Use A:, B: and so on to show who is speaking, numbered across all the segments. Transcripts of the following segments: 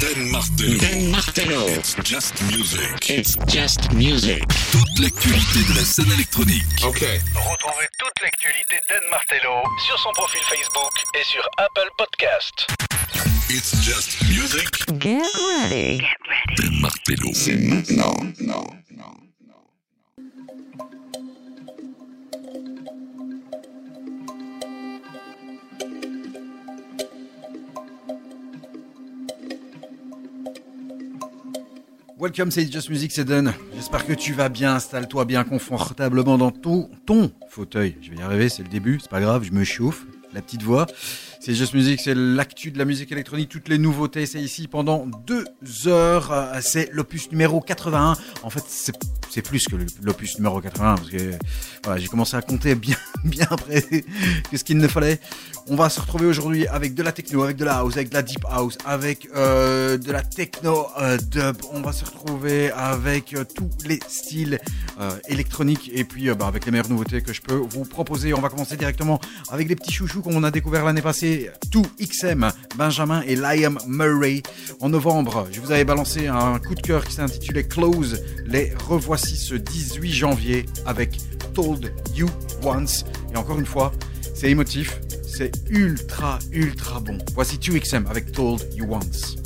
A: Dan Martello.
B: Dan Martello.
A: It's just music.
B: It's just music.
A: Toute l'actualité de la scène électronique.
C: Ok.
D: Retrouvez toute l'actualité d'Anne Martello sur son profil Facebook et sur Apple Podcast.
A: It's just music.
B: Get ready.
A: Dan Martello.
B: C'est maintenant.
E: Welcome, c'est Just Music, c'est Dan. J'espère que tu vas bien. Installe-toi bien confortablement dans ton, ton fauteuil. Je vais y arriver, c'est le début, c'est pas grave, je me chauffe. La petite voix. C'est Just Music, c'est l'actu de la musique électronique, toutes les nouveautés, c'est ici pendant deux heures. Euh, C'est l'opus numéro 81. En fait, c'est c'est plus que l'opus numéro 81 parce que j'ai commencé à compter bien bien après que ce qu'il ne fallait. On va se retrouver aujourd'hui avec de la techno, avec de la house, avec de la deep house, avec euh, de la techno euh, dub. On va se retrouver avec euh, tous les styles électroniques et puis bah, avec les meilleures nouveautés que je peux vous proposer. On va commencer directement avec les petits chouchous qu'on a découvert l'année passée. Tout XM, Benjamin et Liam Murray. En novembre, je vous avais balancé un coup de cœur qui s'est intitulé Close. Les revoici ce 18 janvier avec Told You Once. Et encore une fois, c'est émotif, c'est ultra, ultra bon. Voici 2XM avec Told You Once.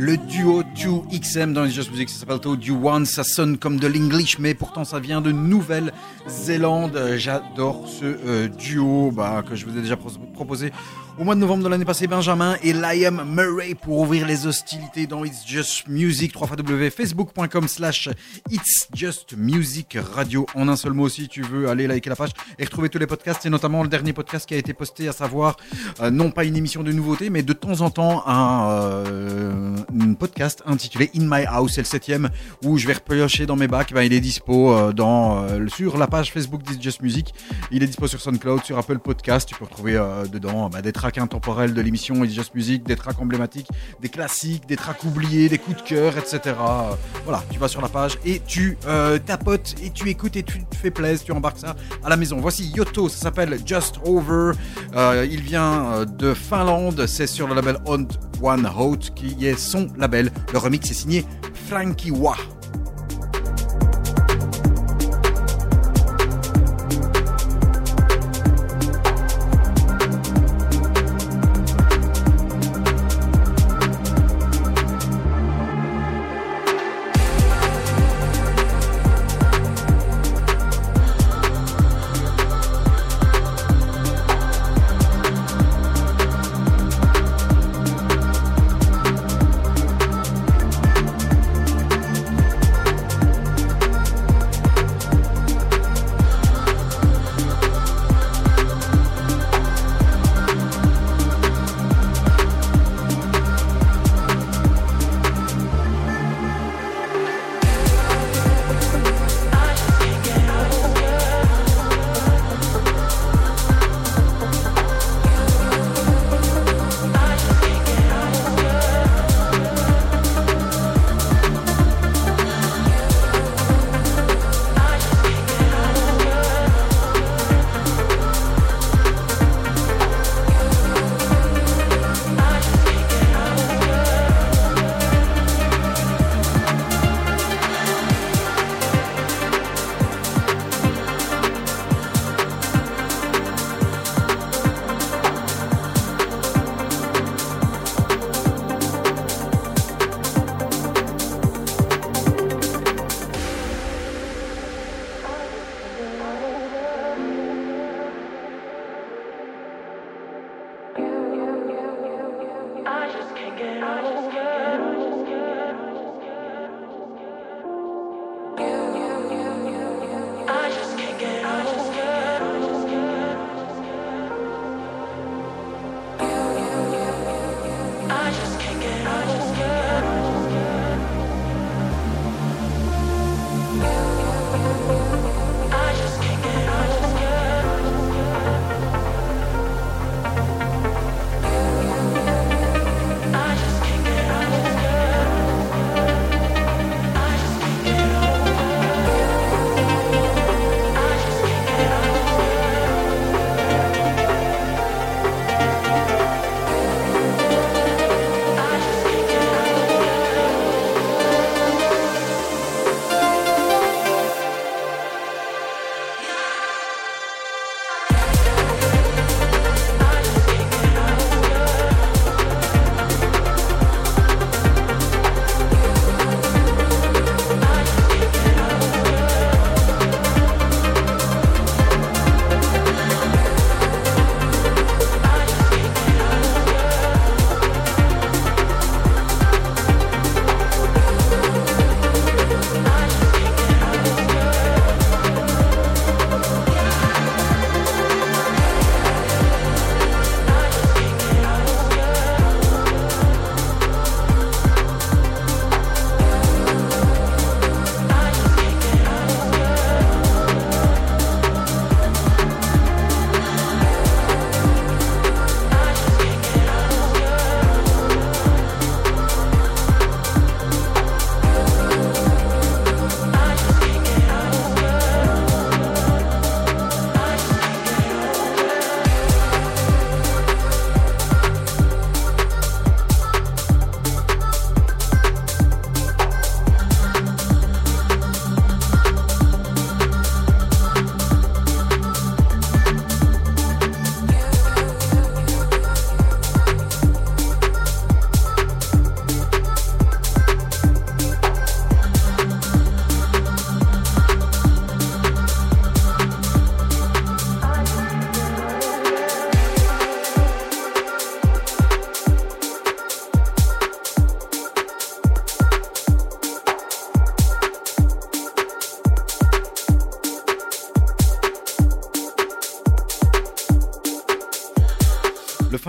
F: le
E: duo 2XM dans les Just Music, ça s'appelle Do One, ça sonne comme de l'English, mais pourtant ça vient de Nouvelle-Zélande. Euh, j'adore ce euh, duo bah, que je vous ai déjà proposé au mois de novembre de l'année passée, Benjamin et Liam Murray pour ouvrir les hostilités dans It's Just Music, www.facebook.com slash It's Just Music Radio. En un seul mot, si tu veux aller liker la page et retrouver tous les podcasts, et notamment le dernier podcast qui a été posté, à savoir, euh, non pas une émission de nouveautés, mais de temps en temps un, euh, un podcast intitulé In My House, c'est le septième, où je vais repiocher dans mes bacs, ben, il est dispo euh, sur la page Facebook d'It's Just Music, il est dispo sur SoundCloud, sur Apple Podcast, tu peux retrouver dedans bah, des tracks intemporels de l'émission It's Just Music, des tracks emblématiques, des classiques, des tracks oubliés, des coups de cœur, etc. Voilà, tu vas sur la page et tu euh, tapotes et tu écoutes et tu te fais plaisir, tu embarques ça à la maison. Voici Yoto, ça s'appelle Just Over. Euh, il vient euh, de Finlande, c'est sur le label On One Hot qui est son label. Le remix est signé Frankie Wah.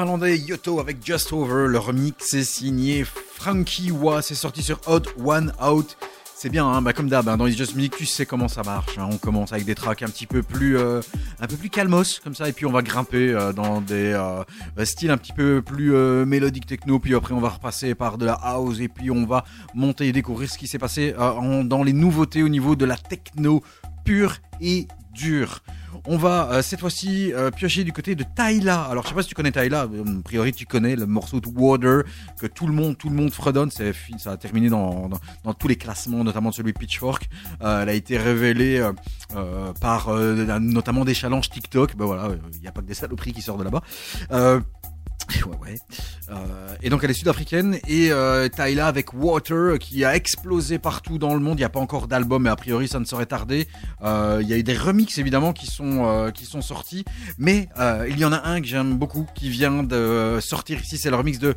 E: Finlandais Yoto avec Just Over, le remix est signé Frankie Wa, c'est sorti sur Odd One Out. C'est bien, hein, bah comme d'hab, hein, dans les Just Music, tu sais comment ça marche. hein. On commence avec des tracks un petit peu plus, euh, un peu plus calmos comme ça, et puis on va grimper euh, dans des euh, styles un petit peu plus mélodiques techno. Puis après, on va repasser par de la house, et puis on va monter et découvrir ce qui s'est passé dans les nouveautés au niveau de la techno pure et dure. On va euh, cette fois-ci euh, piocher du côté de Tyla. Alors je sais pas si tu connais Tyla, euh, a priori tu connais le morceau de Water que tout le monde tout le monde fredonne. Ça a terminé dans, tous les classements, notamment celui Pitchfork. Elle a été révélée par notamment des challenges TikTok. Ben voilà, il n'y a pas que des saloperies qui sortent de là-bas. Euh. Euh, et donc elle est sud-africaine et euh, Tyla avec Water qui a explosé partout dans le monde. Il n'y a pas encore d'album, mais a priori ça ne saurait tarder. Euh, il y a eu des remixes évidemment qui sont euh, qui sont sortis, mais euh, il y en a un que j'aime beaucoup qui vient de sortir ici. C'est le remix de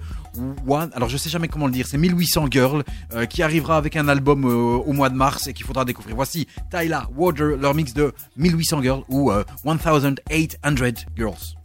E: One. Alors je sais jamais comment le dire. C'est 1800 Girl euh, qui arrivera avec un album euh, au mois de mars et qu'il faudra découvrir. Voici Tyla Water, leur mix de 1800 Girl ou euh, 1800 Girls.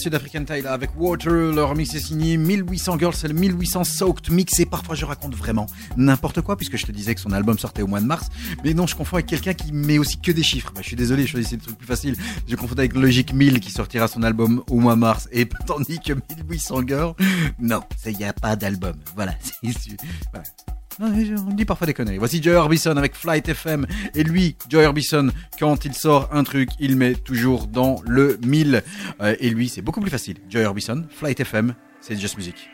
E: Sud-Africaine Tyla avec Water. Leur mix est signé 1800 Girls, c'est le 1800 Soaked Mix. Et parfois, je raconte vraiment n'importe quoi, puisque je te disais que son album sortait au mois de mars. Mais non, je confonds avec quelqu'un qui met aussi que des chiffres. Bah, je suis désolé, je choisissais le truc plus facile. Je confonds avec Logic 1000 qui sortira son album au mois de mars. Et tandis que 1800 Girls, non, il n'y a pas d'album. Voilà, c'est. Voilà. On dit parfois des conneries. Voici Joy Orbison avec Flight FM. Et lui, Joy Orbison, quand il sort un truc, il met toujours dans le 1000. Euh, et lui, c'est beaucoup plus facile. Joy Orbison, Flight FM, c'est Just Music.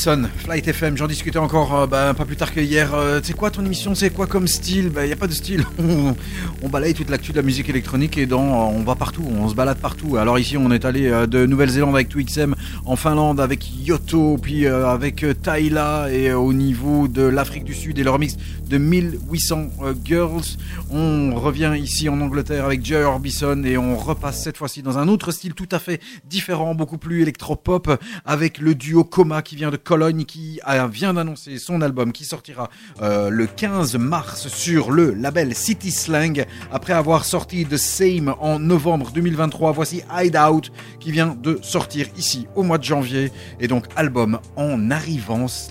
E: Flight FM, j'en discutais encore euh, bah, pas plus tard que hier. Euh, c'est quoi ton émission C'est quoi comme style? Il bah, n'y a pas de style. on, balaye toute l'actu de la musique électronique et dans, on va partout, on se balade partout. Alors ici, on est allé euh, de Nouvelle-Zélande avec 2XM, en Finlande avec Yoto, puis euh, avec euh, Tyla et euh, au niveau de l'Afrique du Sud et leur mix de 1800 euh, Girls. On revient ici en Angleterre avec Joy Orbison et on repasse cette fois-ci dans un autre style tout à fait différent, beaucoup plus électropop, avec le duo Coma qui vient de Cologne, qui vient d'annoncer son album qui sortira euh, le 15 mars sur le label City Slang. Après avoir sorti The Same en novembre 2023, voici Hideout qui vient de sortir ici au mois de janvier. Et donc album en arrivance,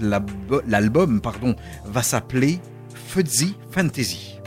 E: l'album pardon va s'appeler Fuzzy Fantasy.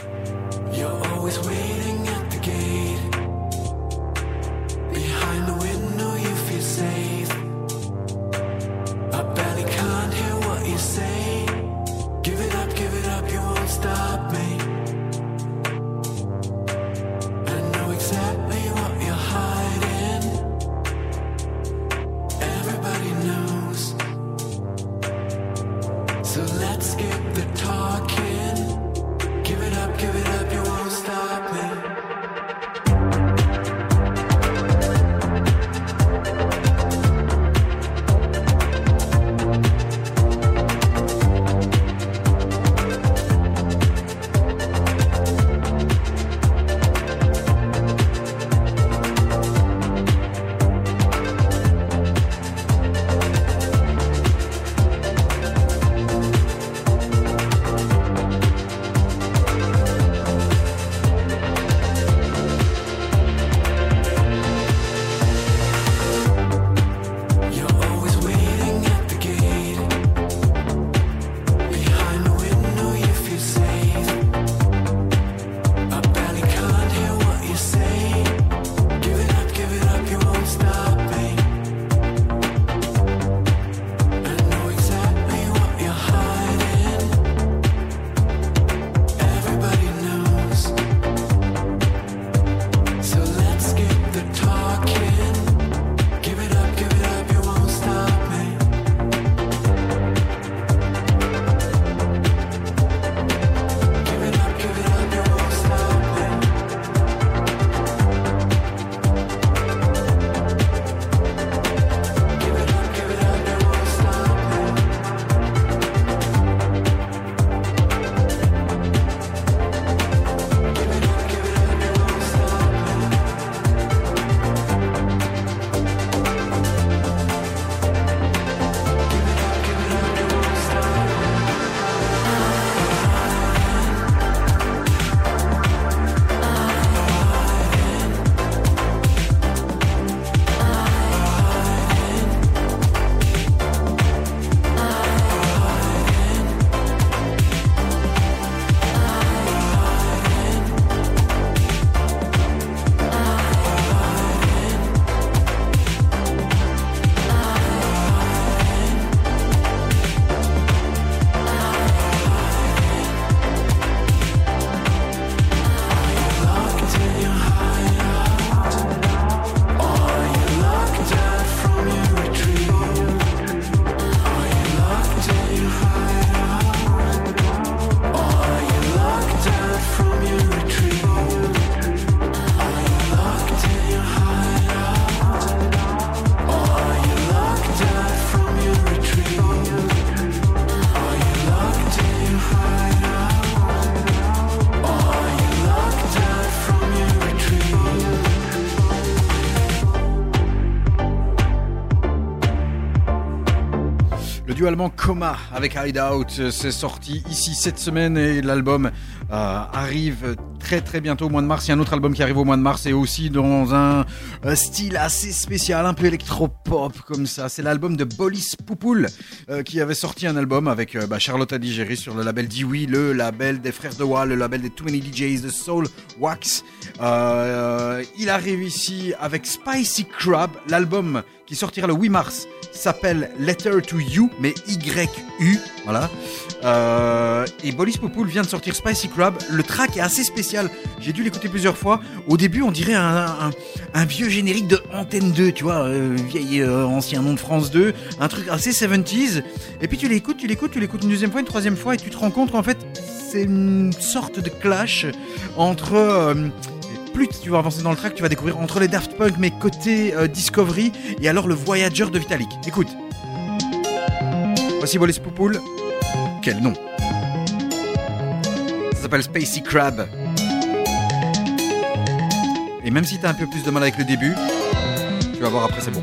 E: Coma avec Hideout, euh, c'est sorti ici cette semaine et l'album euh, arrive très très bientôt au mois de mars. Il y a un autre album qui arrive au mois de mars et aussi dans un euh, style assez spécial, un peu électropop comme ça. C'est l'album de Bolis Poupoul qui avait sorti un album avec euh, bah, Charlotte Adigéry sur le label Dewey, le label des frères de Wall, le label des Too Many DJs de Soul Wax. Il arrive ici avec Spicy Crab, l'album qui sortira le 8 mars s'appelle Letter to You, mais Y-U, voilà. Euh, et Bolis Poupoul vient de sortir Spicy Crab. Le track est assez spécial. J'ai dû l'écouter plusieurs fois. Au début, on dirait un vieux générique de Antenne 2, tu vois, euh, vieil euh, ancien nom de France 2, un truc assez 70s. Et puis tu l'écoutes, tu l'écoutes, tu l'écoutes une deuxième fois, une troisième fois, et tu te rends compte qu'en fait, c'est une sorte de clash entre euh, plus tu vas avancer dans le track, tu vas découvrir entre les Daft Punk, mais côté euh, Discovery, et alors le Voyager de Vitalik. Écoute. Voici Poupoul. Quel nom Ça s'appelle Spacey Crab. Et même si t'as un peu plus de mal avec le début, tu vas voir après c'est bon.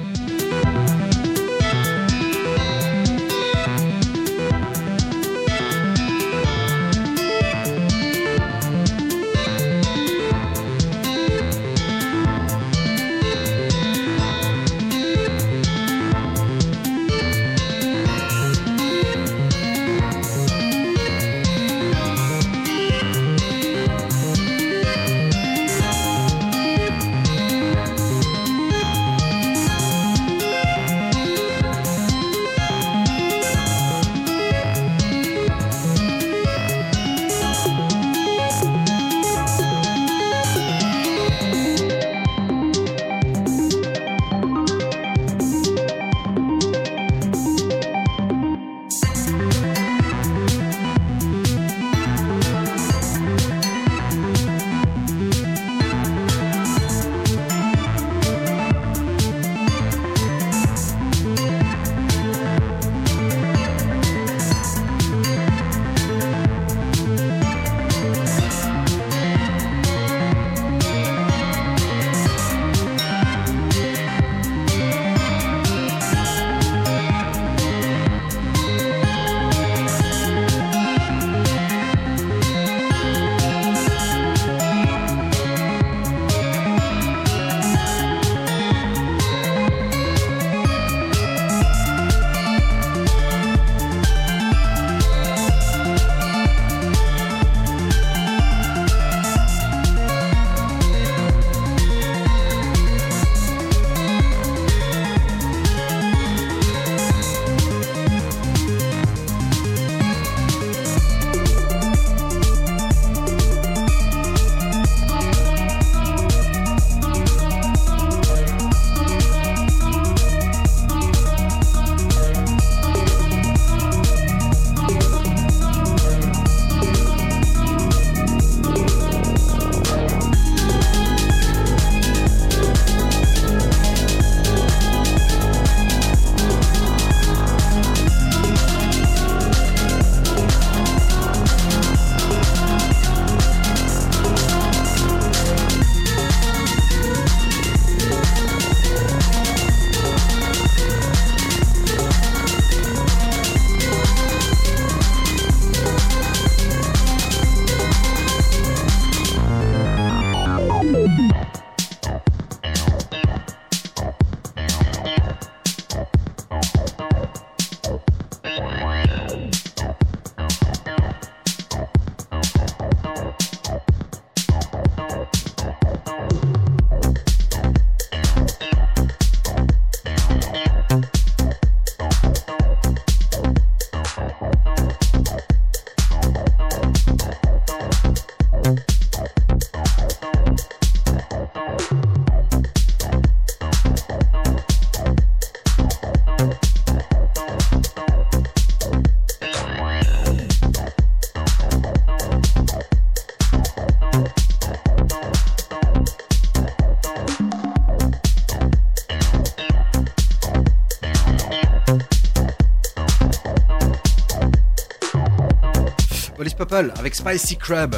G: Purple avec Spicy Crab.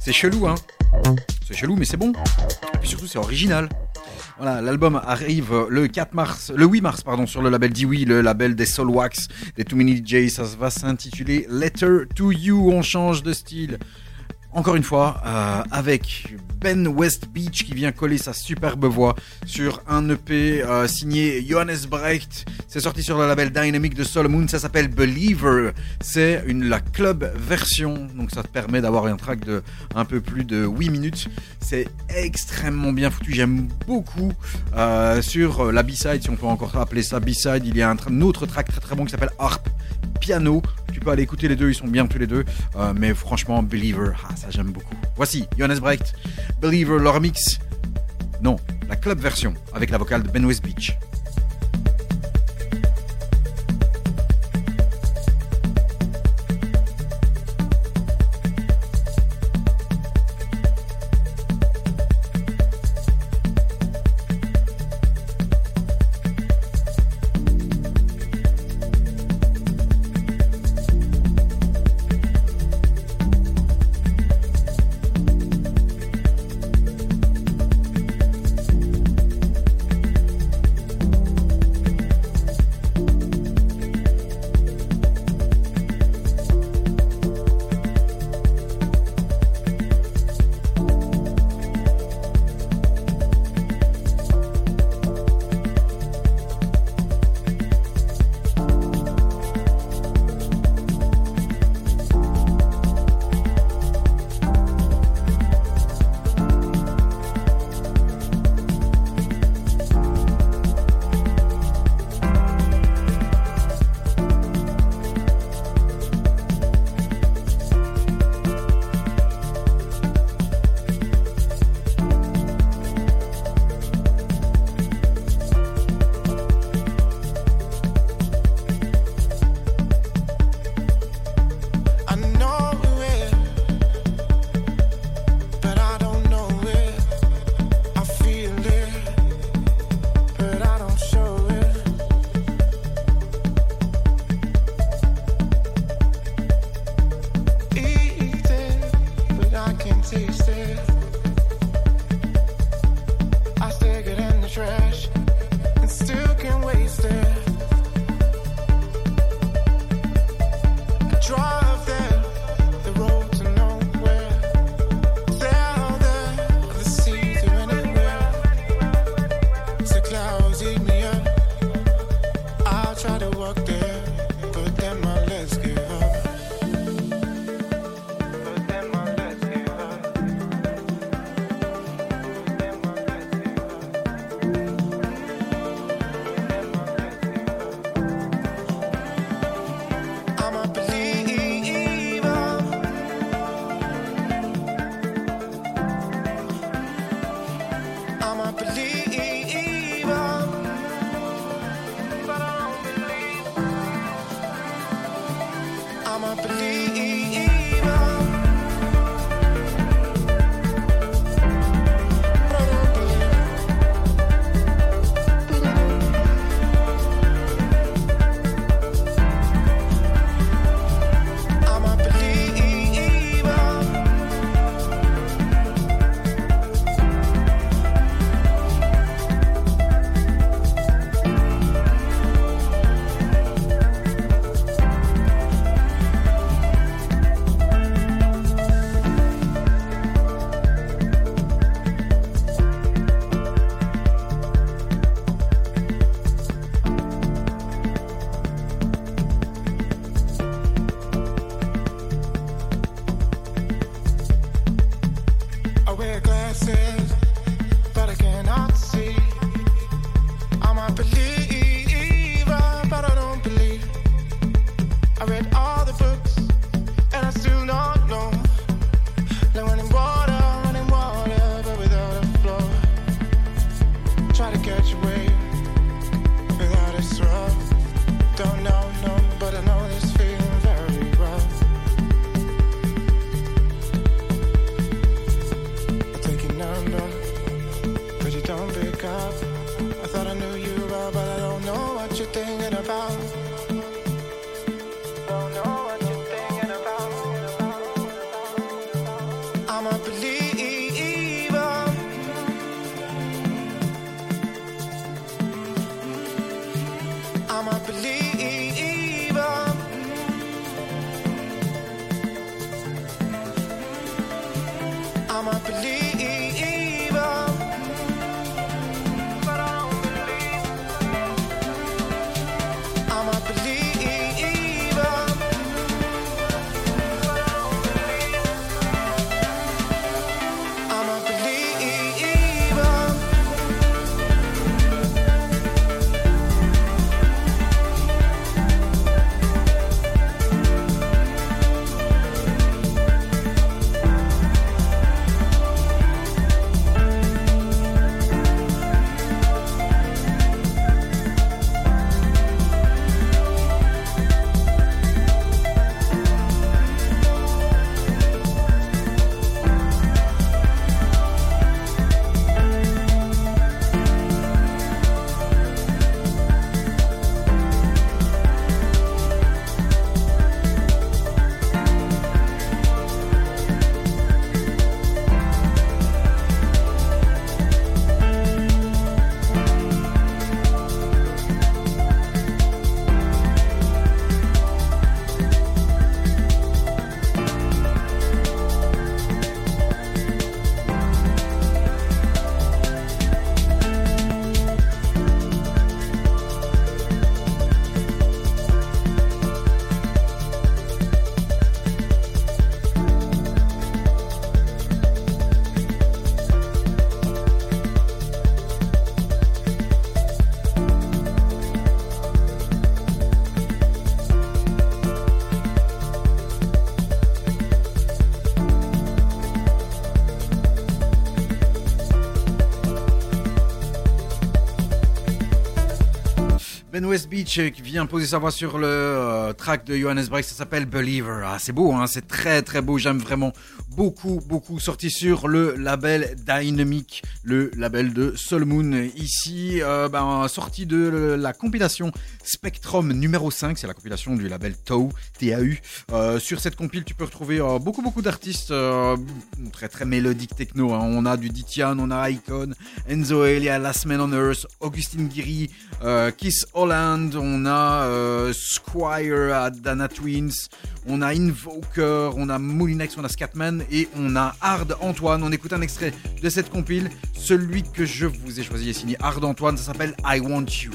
G: C'est chelou, hein C'est chelou, mais c'est bon. Et puis surtout, c'est original. Voilà, l'album arrive le 4 mars, le 8 mars, pardon, sur le label Dewey, le label des Soul Wax, des Too Many DJ. Ça va s'intituler Letter to You. On change de style. Encore une fois, euh, avec Ben West Beach qui vient coller sa superbe voix sur un EP euh, signé Johannes Brecht. C'est sorti sur le label Dynamic de Solomon. Ça s'appelle Believer. C'est une la club version, donc ça te permet d'avoir un track de un peu plus de 8 minutes. C'est extrêmement bien foutu. J'aime beaucoup euh, sur la B-side, si on peut encore appeler ça B-side. Il y a un autre track très très bon qui s'appelle Harp Piano. Tu peux aller écouter les deux, ils sont bien tous les deux. Euh, mais franchement, Believer, ah, ça j'aime beaucoup. Voici Johannes Brecht, Believer, leur mix. Non, la club version avec la vocale de Ben West Beach.
E: West Beach euh, qui vient poser sa voix sur le euh, track de Johannes Break, ça s'appelle Believer. Ah, c'est beau, hein, c'est très très beau, j'aime vraiment beaucoup beaucoup. Sorti sur le label Dynamic, le label de Soul Moon. Ici, euh, ben, sorti de la compilation Spectrum numéro 5, c'est la compilation du label TAU, TAU. Euh, sur cette compile, tu peux retrouver euh, beaucoup beaucoup d'artistes euh, très très mélodiques techno. hein. On a du Ditian, on a Icon, Enzo Elia, Last Man on Earth, Augustine Guiri, Kiss Holland, on a Squire, Adana Twins, on a Invoker, on a Moulinex, on a Scatman et on a Hard Antoine. On écoute un extrait de cette compile. Celui que je vous ai choisi est signé Hard Antoine, ça s'appelle I Want You.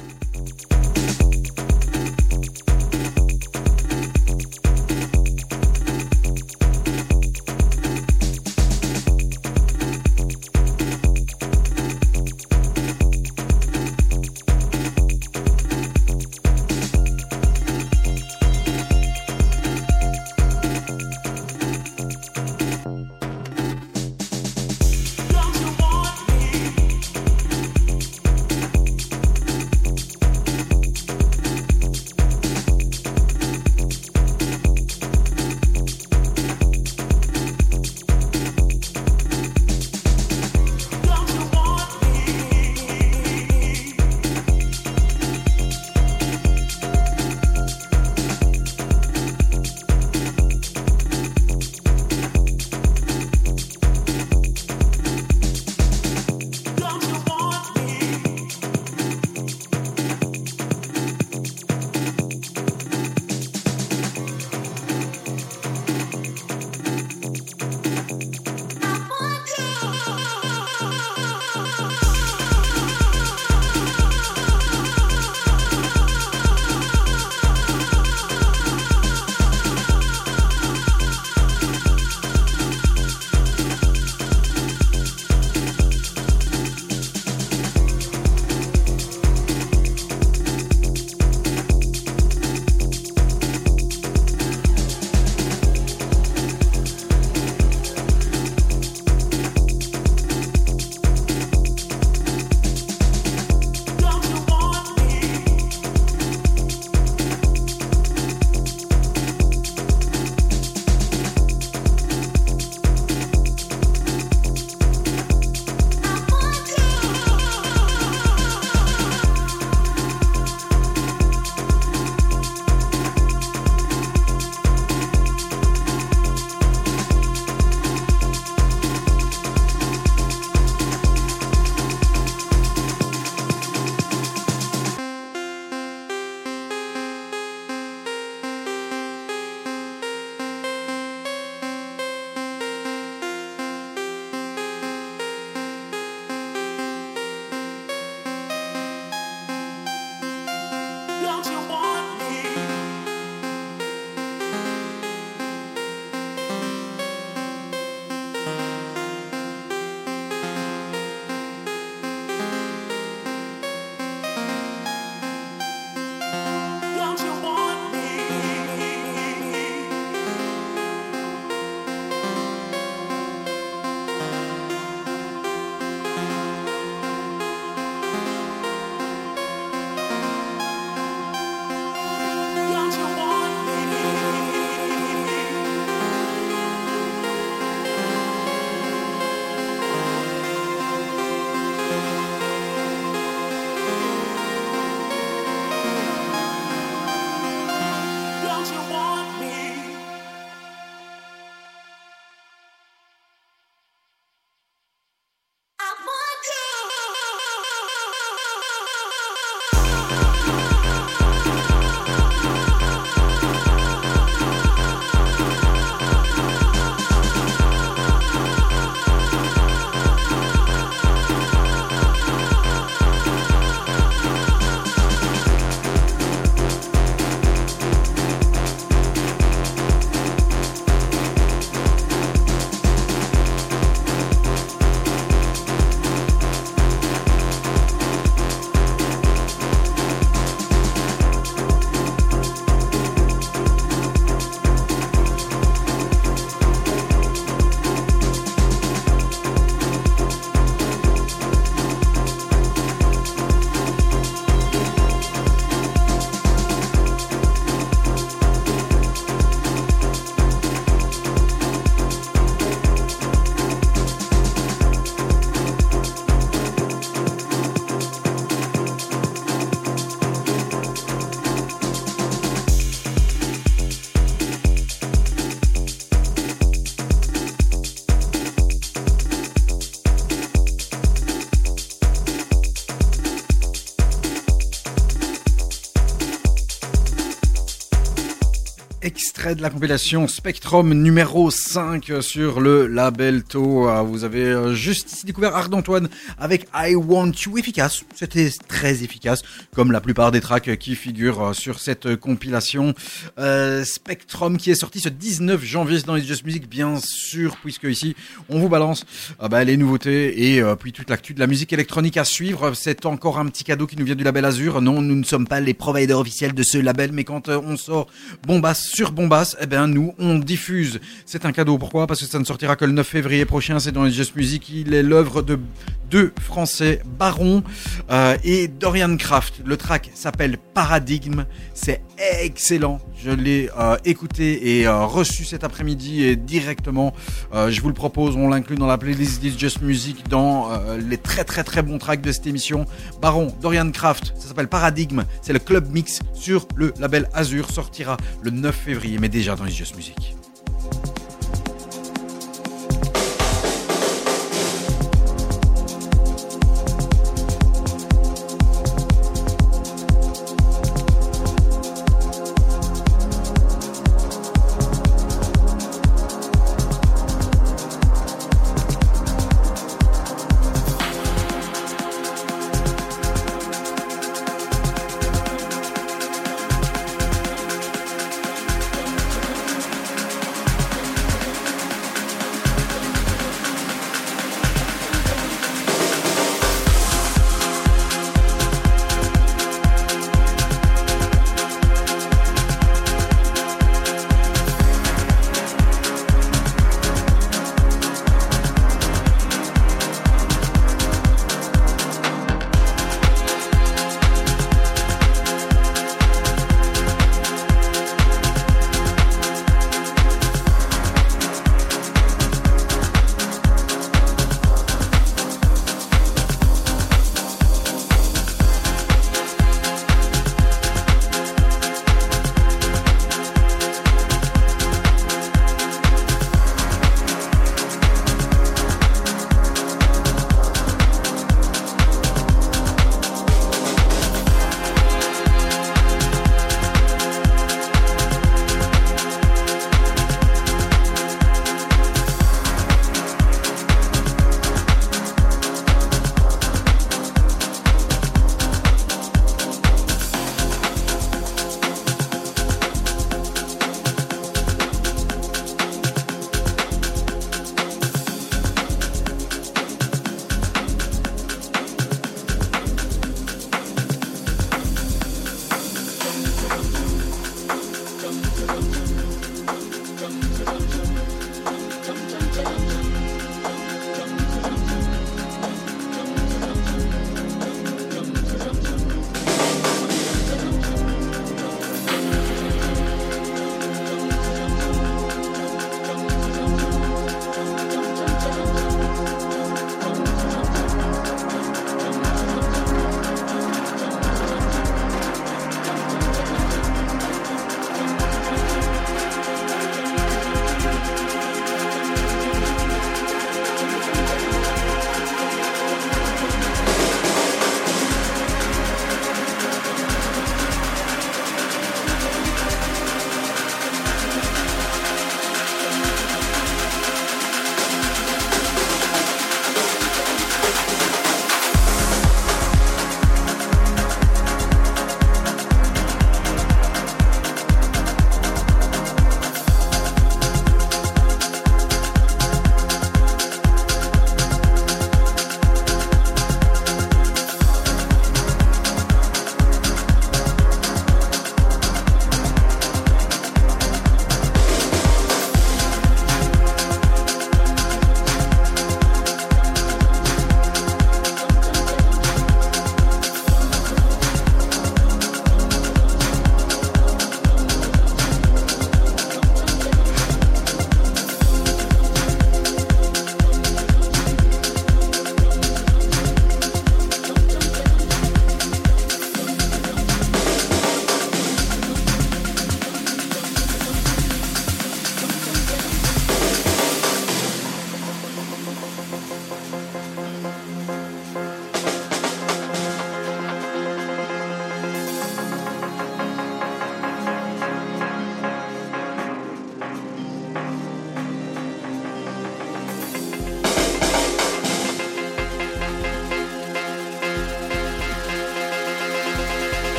E: De la compilation Spectrum numéro 5 sur le label To. Vous avez euh, juste ici découvert Ard Antoine avec I Want You efficace. C'était très efficace, comme la plupart des tracks qui figurent euh, sur cette compilation. Euh, Spectrum qui est sorti ce 19 janvier dans les Just Music, bien sûr, puisque ici on vous balance ah bah, les nouveautés et euh, puis toute l'actu de la musique électronique à suivre. C'est encore un petit cadeau qui nous vient du label Azur. Non, nous ne sommes pas les providers officiels de ce label, mais quand euh, on sort Bombass sur Bombass, eh ben nous on diffuse. C'est un cadeau. Pourquoi? Parce que ça ne sortira que le 9 février prochain. C'est dans les Just Music. Il est l'œuvre de deux Français, Baron euh, et Dorian Kraft. Le track s'appelle Paradigme. C'est excellent. Je l'ai euh, écouté et euh, reçu cet après-midi et directement, je vous le propose. On l'inclut dans la playlist This Just Music dans les très très très bons tracks de cette émission. Baron, Dorian Kraft, ça s'appelle Paradigme. C'est le club mix sur le label Azur. Sortira le 9 février, mais déjà dans les Just Music.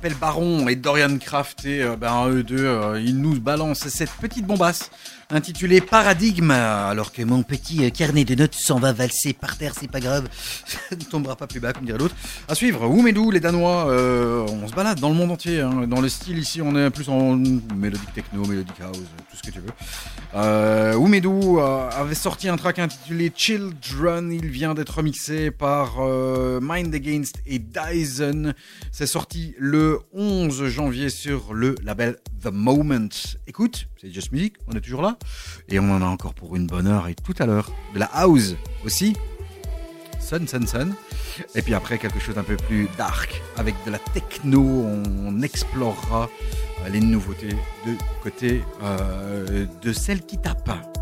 E: S'appellent Baron et Dorian Kraft et euh, ben, eux deux, euh, ils nous balancent cette petite bombasse intitulée Paradigme. Alors que mon petit euh, carnet de notes s'en va valser par terre, c'est pas grave. Ça ne tombera pas plus bas, comme dirait l'autre. À suivre, Oumedou, les Danois, euh, on se balade dans le monde entier. hein. Dans le style ici, on est plus en mélodique techno, mélodique house, tout ce que tu veux. Oumedou avait sorti un track intitulé Children. Il vient d'être remixé par Mind Against et Dyson. C'est sorti le 11 janvier sur le label The Moment. Écoute, c'est Just Music, on est toujours là. Et on en a encore pour une bonne heure. Et tout à l'heure, de la house aussi. Sun, sun, sun. Et puis après, quelque chose d'un peu plus dark. Avec de la techno, on explorera les nouveautés de côté euh, de celle qui tape.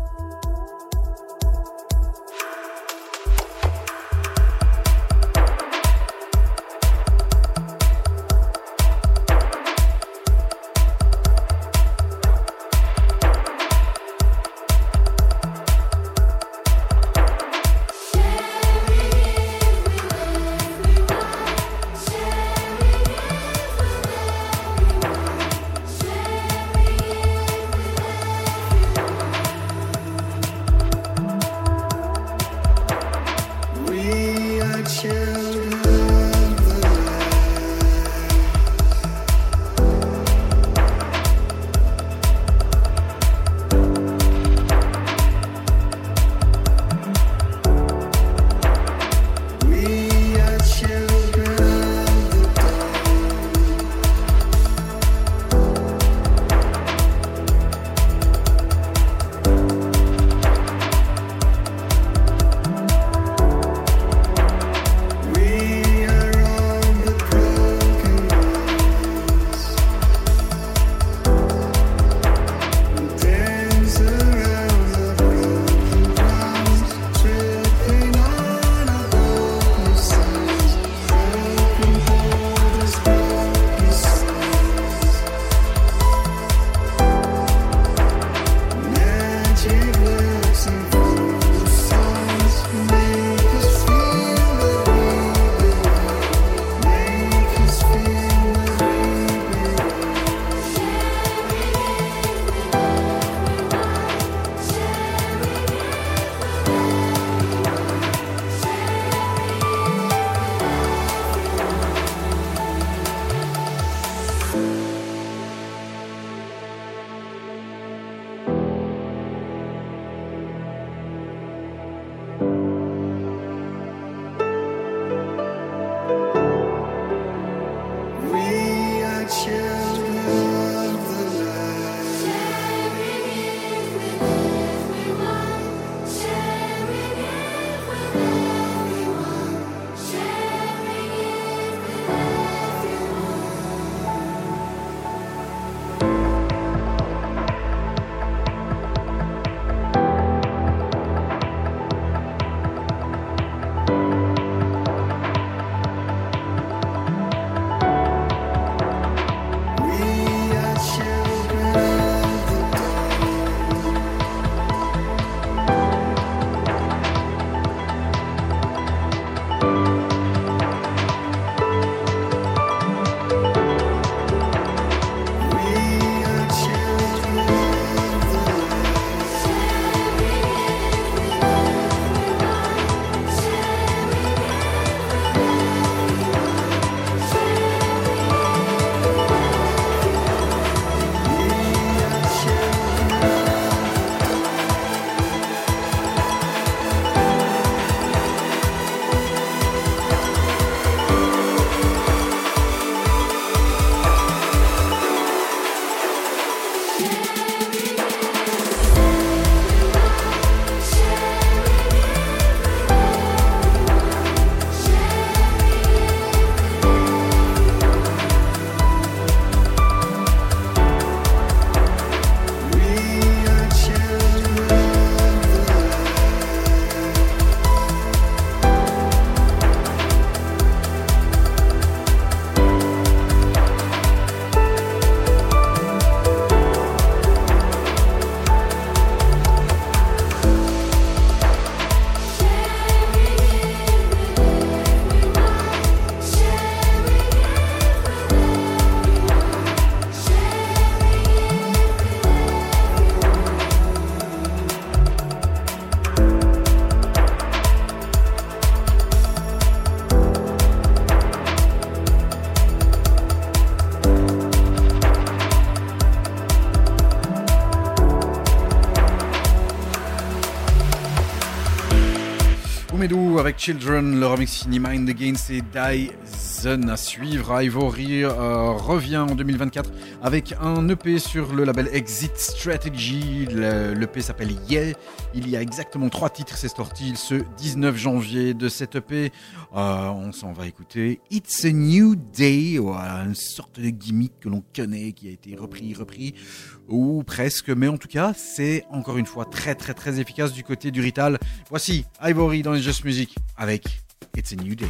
H: Children, le remix signé Mind Again, c'est À suivre. Ivory euh, revient en 2024 avec un EP sur le label Exit Strategy. L'EP s'appelle Yeah. Il y a exactement trois titres, c'est sorti ce 19 janvier de cet EP. Euh, on s'en va écouter It's a New Day, une sorte de gimmick que l'on connaît, qui a été repris, repris, ou presque, mais en tout cas, c'est encore une fois très très très efficace du côté du Rital. Voici Ivory dans les Just Music avec It's a New Day.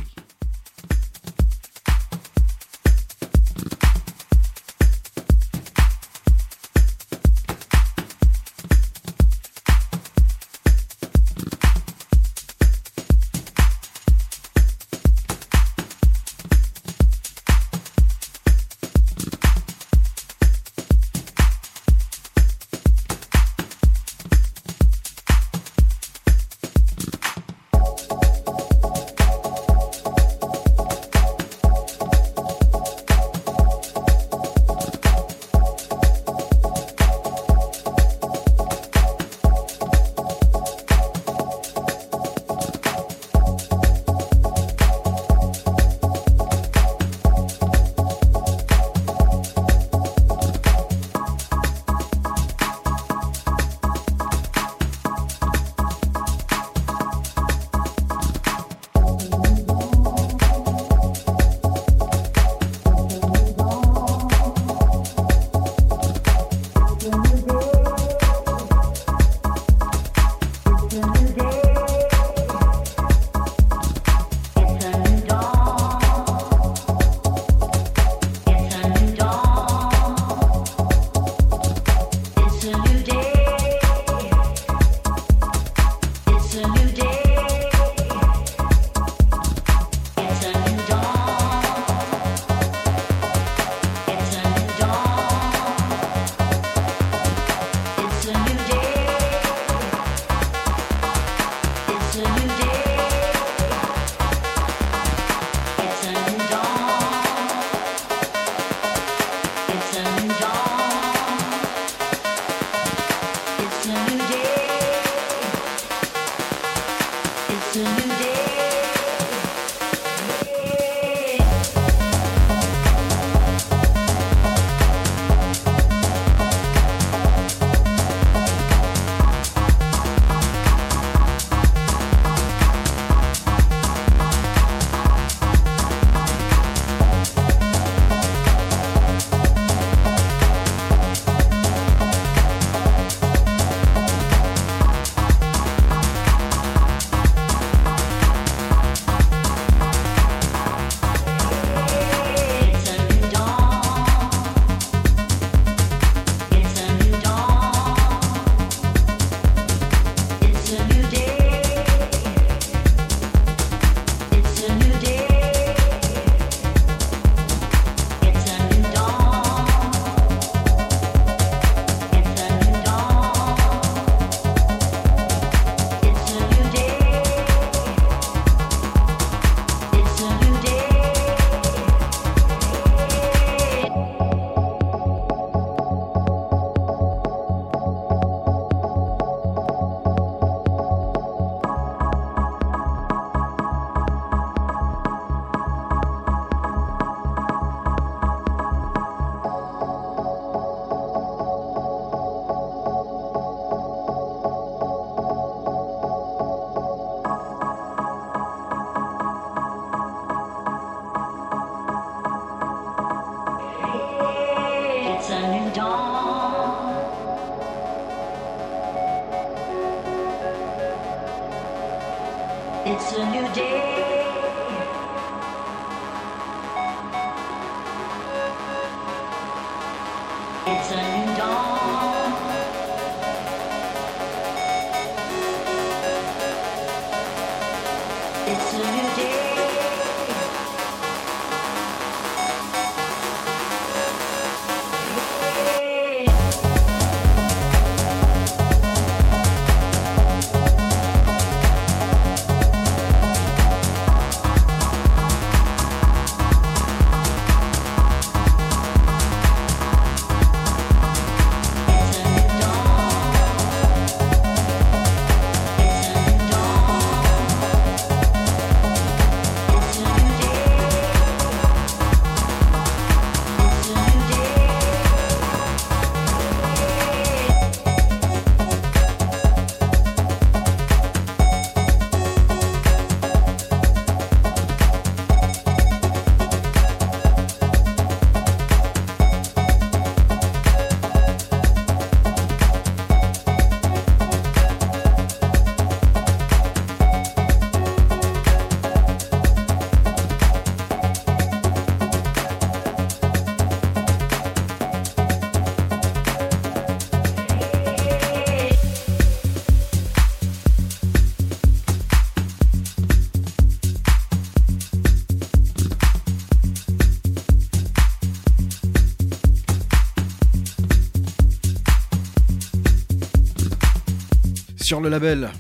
E: Sur le label.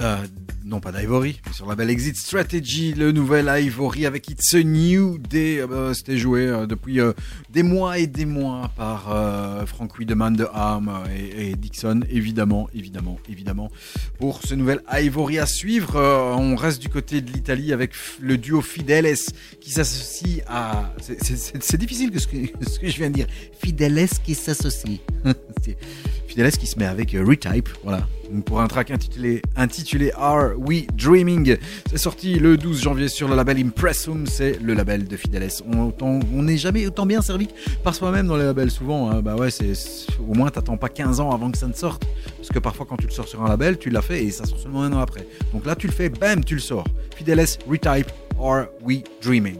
E: euh, non pas d'Ivory, mais sur le label Exit Strategy, le nouvel Ivory avec It's a New Day. Euh, bah, C'était joué euh, depuis des mois et des mois par Frank Wiedemann de Arm et, Dixon, évidemment, évidemment, évidemment. Pour ce nouvel Ivory à suivre, on reste du côté de l'Italie avec le duo Fideles qui s'associe à. c'est- difficile ce, que ce que je viens de dire. Fideles qui s'associe. Fideles qui se met avec Retype, voilà. Pour un track intitulé, Are We Dreaming C'est sorti le 12 janvier sur le label Impressum, c'est le label de Fideles. On n'est jamais autant bien servi par soi-même dans les labels, souvent. hein. bah ouais, c'est au moins t'attends pas 15 ans avant que ça ne sorte. Parce que parfois quand tu le sors sur un label, tu l'as fait et ça sort seulement un an après. Donc là tu le fais, bam, tu le sors. Fideles, Retype, Are We Dreaming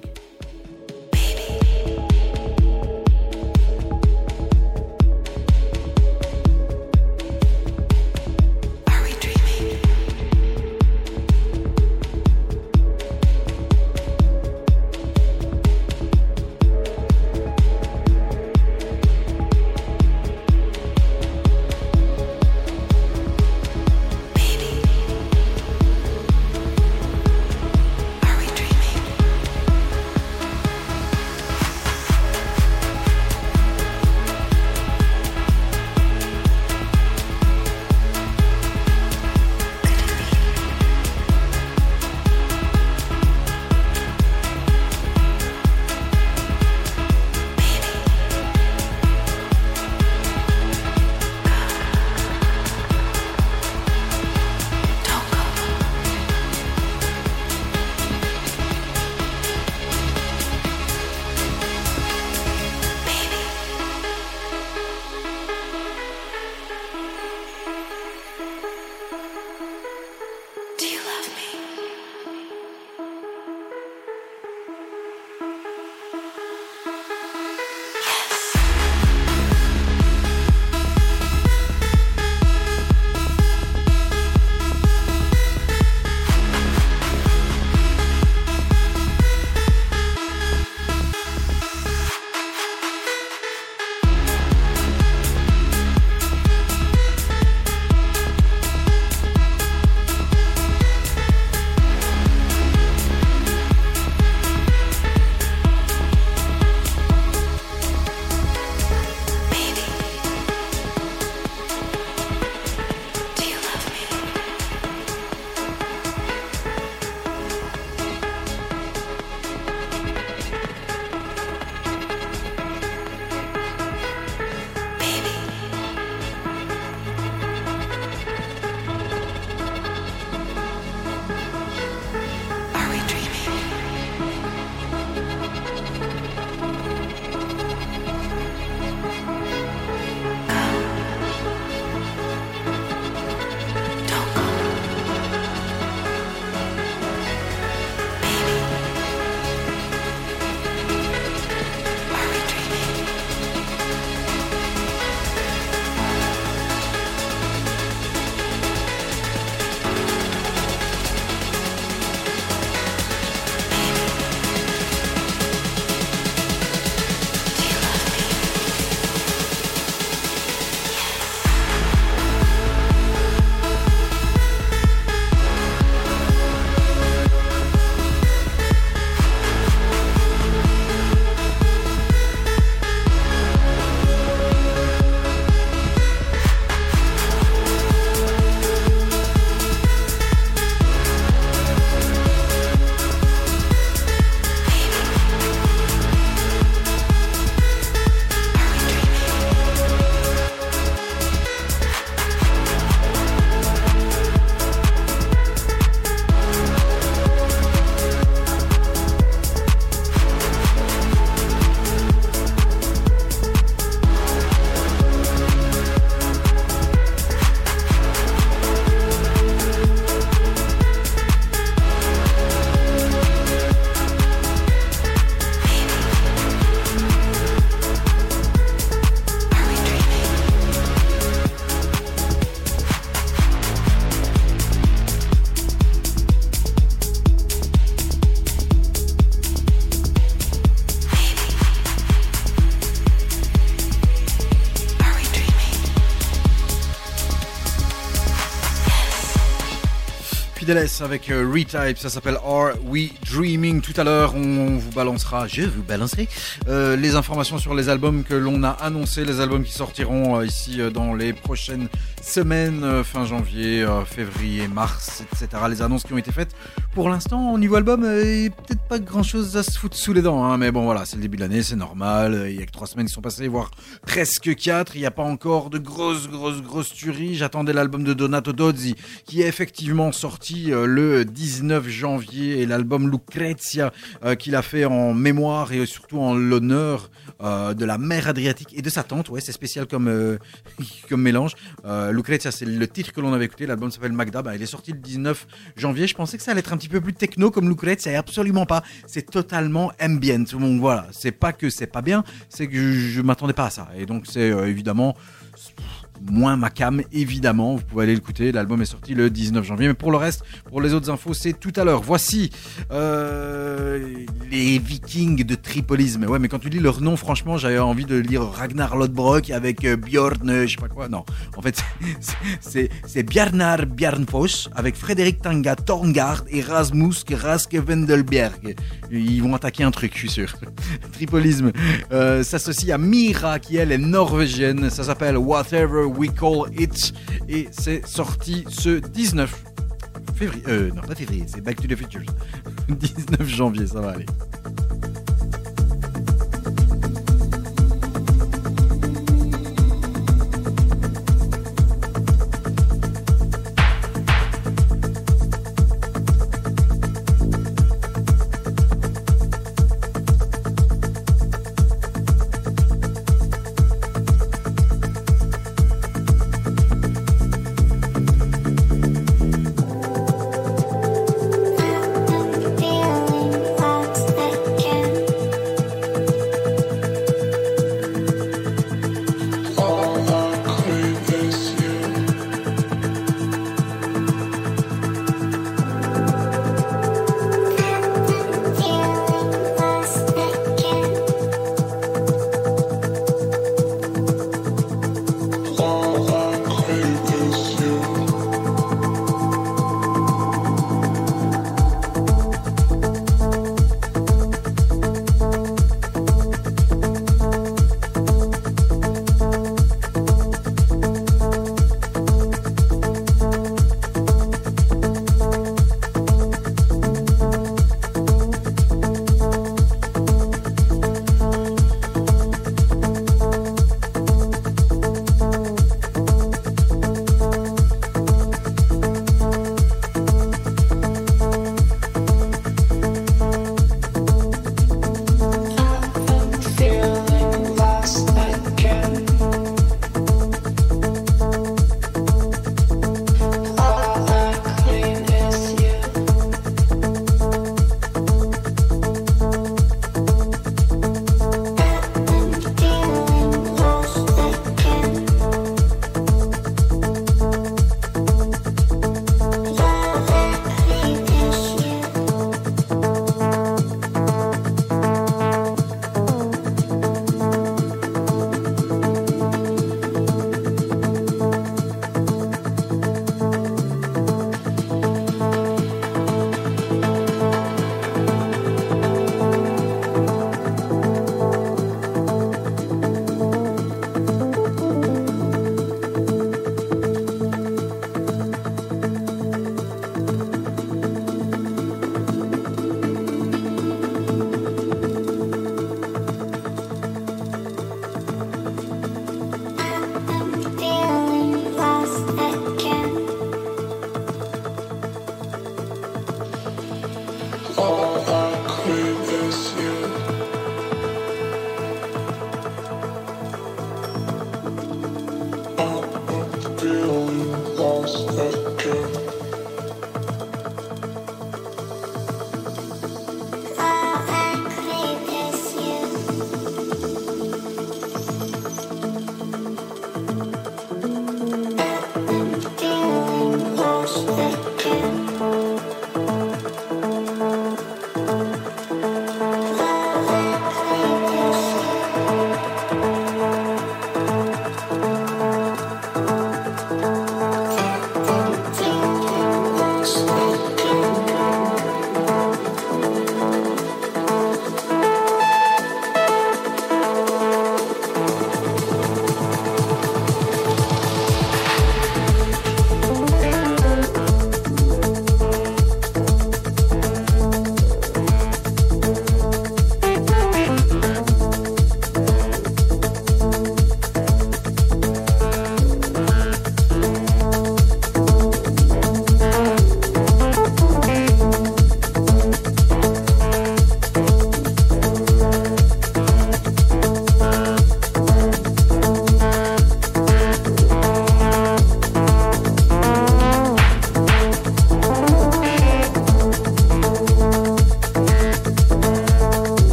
E: Avec euh, Retype, ça s'appelle Are We Dreaming. Tout à l'heure, on vous balancera, je vous balancerai euh, les informations sur les albums que l'on a annoncés, les albums qui sortiront euh, ici dans les prochaines semaines, euh, fin janvier, euh, février, mars, etc. Les annonces qui ont été faites. Pour l'instant, au niveau album, euh, il peut-être pas grand chose à se foutre sous les dents, hein, mais bon voilà, c'est le début de l'année, c'est normal. Il y a que trois semaines qui sont passées, voire presque quatre. Il n'y a pas encore de grosses, grosses, grosses tueries. J'attendais l'album de Donato Dozzi, qui est effectivement sorti le 19 janvier, et l'album Lucrezia, qu'il a fait en mémoire et surtout en l'honneur de la mer Adriatique et de sa tante. Ouais, c'est spécial comme, comme mélange. Lucrezia, c'est le titre que l'on avait écouté. L'album s'appelle Magda. Bah, il est sorti le 19 janvier. Je pensais que ça allait être un petit peu plus techno comme Lucrezia. Et absolument pas. C'est totalement ambient. Donc voilà, c'est pas que c'est pas bien, c'est que je, je m'attendais pas à ça. Et donc c'est euh, évidemment moins ma cam, évidemment. Vous pouvez aller l'écouter. L'album est sorti le 19 janvier. Mais pour le reste, pour les autres infos, c'est tout à l'heure. Voici euh, les Vikings de Tripolis. Mais ouais, mais quand tu lis leur nom, franchement, j'avais envie de lire Ragnar Lodbrok avec euh, Bjorn, euh, je sais pas quoi. Non, en fait, c'est- Bjarnar Bjarnfos avec Frédéric Tanga Torngard et Rasmus Raske Vendelberg. Ils vont attaquer un truc, je suis sûr. Tripolisme s'associe à Mira qui elle est norvégienne. Ça s'appelle Whatever We Call It et c'est sorti ce 19 février. Euh, non, pas février, c'est Back to the Future. 19 janvier, ça va aller.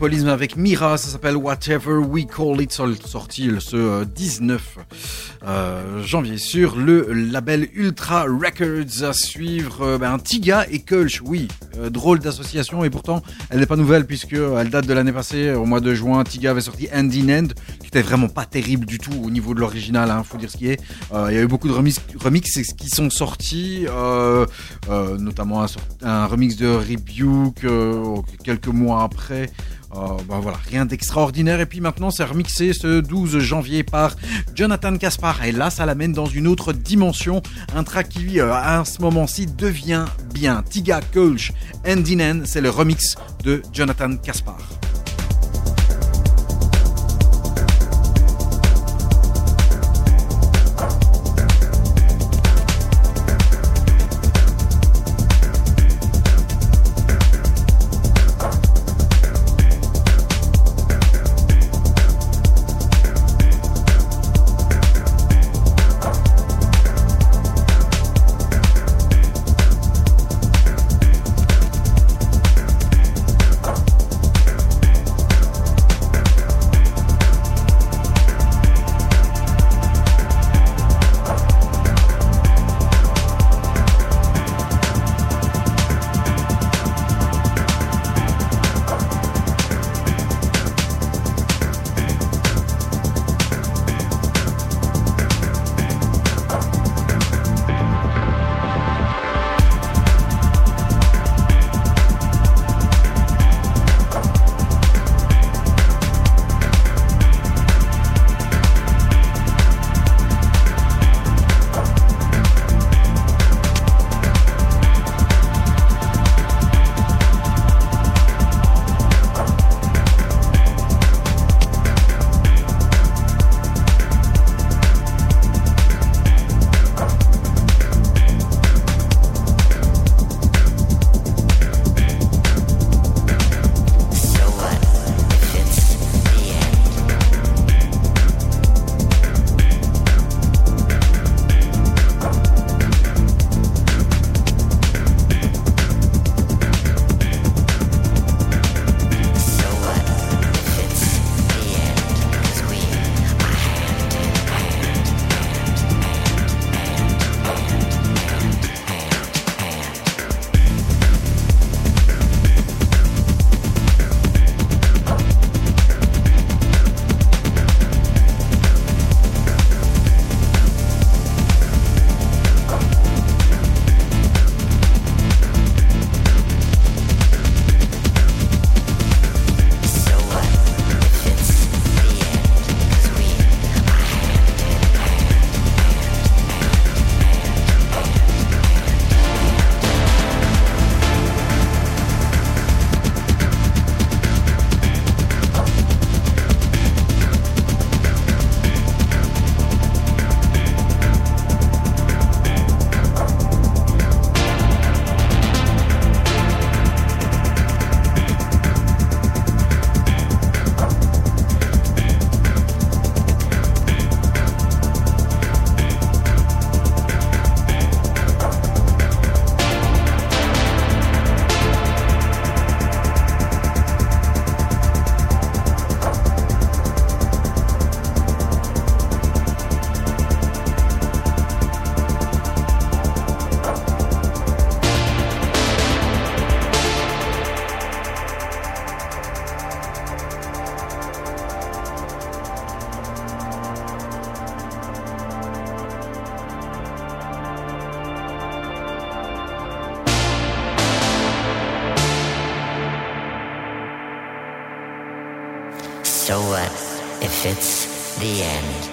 E: Avec Mira, ça s'appelle Whatever We Call It, sorti ce euh, 19 euh, janvier sur le label Ultra Records. À suivre euh, ben, Tiga et Kulch, oui, euh, drôle d'association et pourtant elle n'est pas nouvelle puisque euh, elle date de l'année passée, au mois de juin. Tiga avait sorti Hand in Hand qui était vraiment pas terrible du tout au niveau de l'original, hein, faut dire ce qui est. Euh, Il y a eu beaucoup de remix, remix qui sont sortis, euh, euh, notamment un, un remix de Rebuke euh, quelques mois après. Euh, ben voilà, rien d'extraordinaire. Et puis maintenant, c'est remixé ce 12 janvier par Jonathan Caspar. Et là, ça l'amène dans une autre dimension. Un track qui, euh, à ce moment-ci, devient bien. Tiga Kulch Endinen, c'est le remix de Jonathan Caspar.
F: So what if it's the end?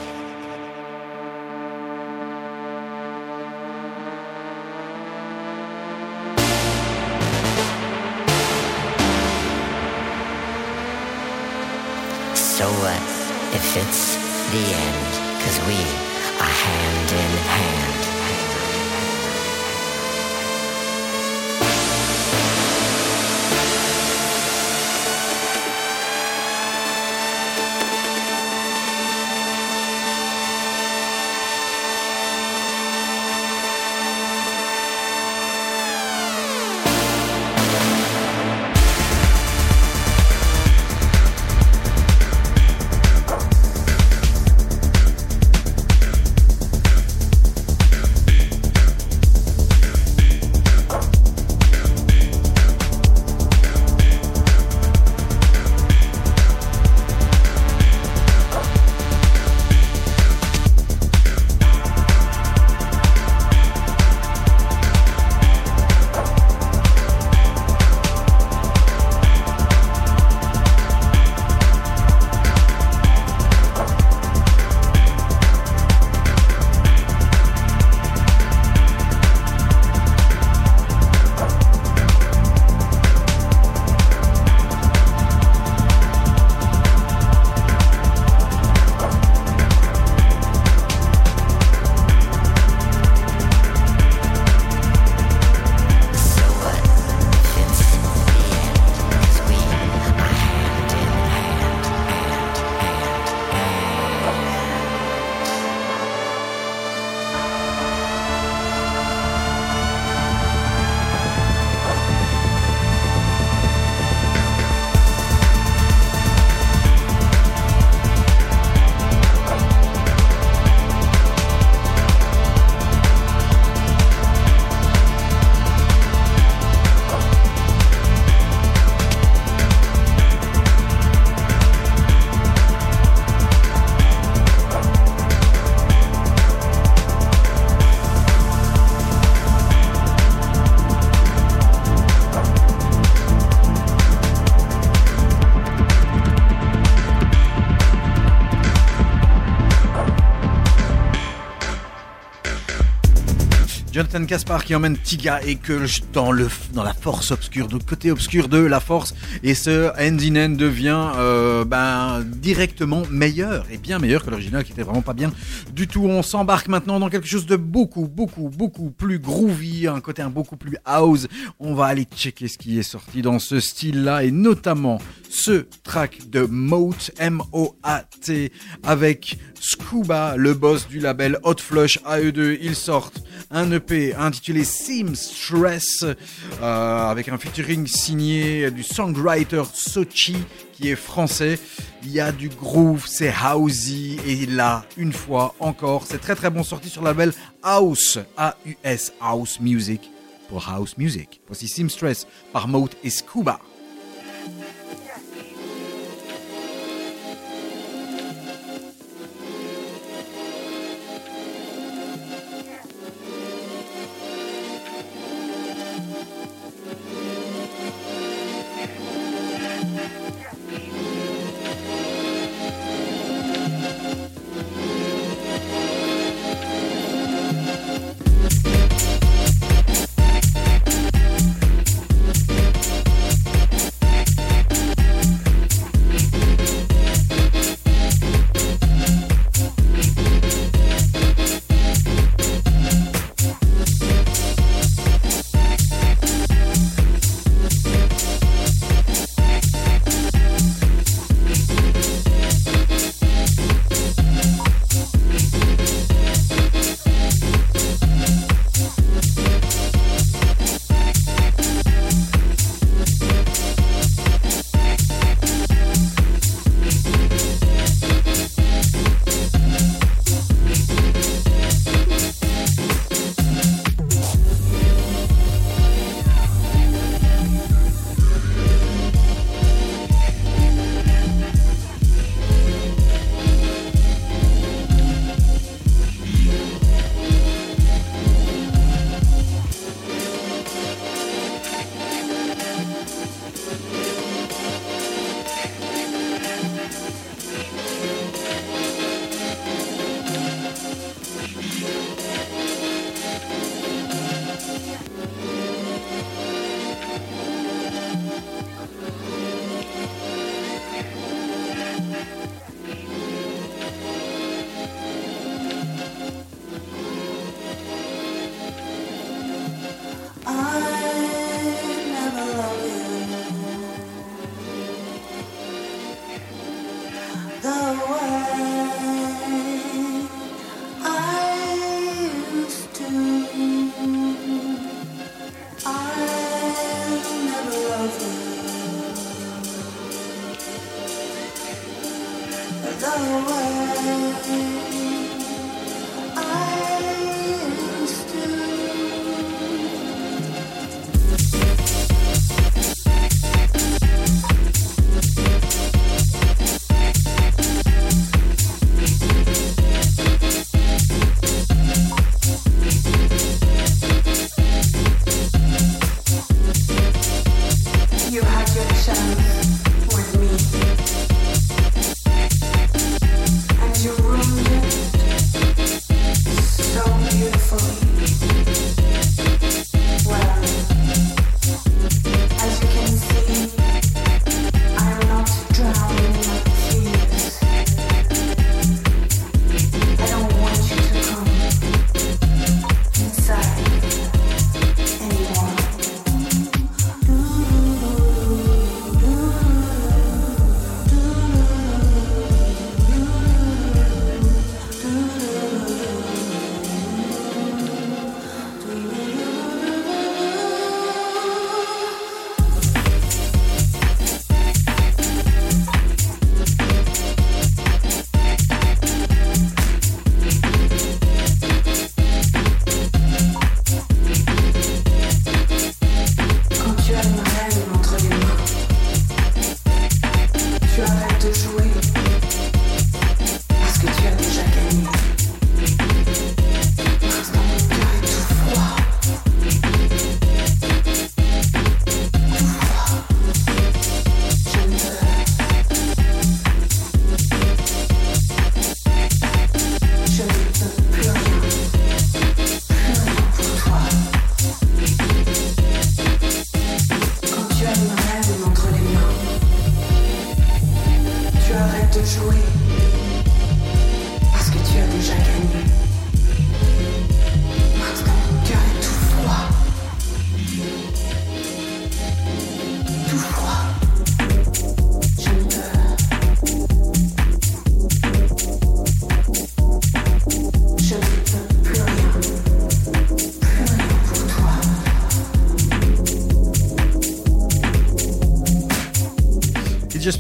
E: Captain Caspar qui emmène Tiga et Kulch dans, le, dans la force obscure, le côté obscur de la force. Et ce End in End devient euh, ben, directement meilleur, et bien meilleur que l'original qui était vraiment pas bien du tout. On s'embarque maintenant dans quelque chose de beaucoup, beaucoup, beaucoup plus groovy, un côté un beaucoup plus house. On va aller checker ce qui est sorti dans ce style-là, et notamment ce track de Moat, M-O-A-T, avec Scuba, le boss du label Hot Flush AE2. Ils sortent un EP intitulé Seamstress, euh, avec un featuring signé du songwriter Sochi, qui est français. Il y a du groove, c'est housey, et là, une fois encore, c'est très très bon sorti sur le label House, A-U-S, House Music, pour House Music. Voici Seamstress par Moat et Scuba.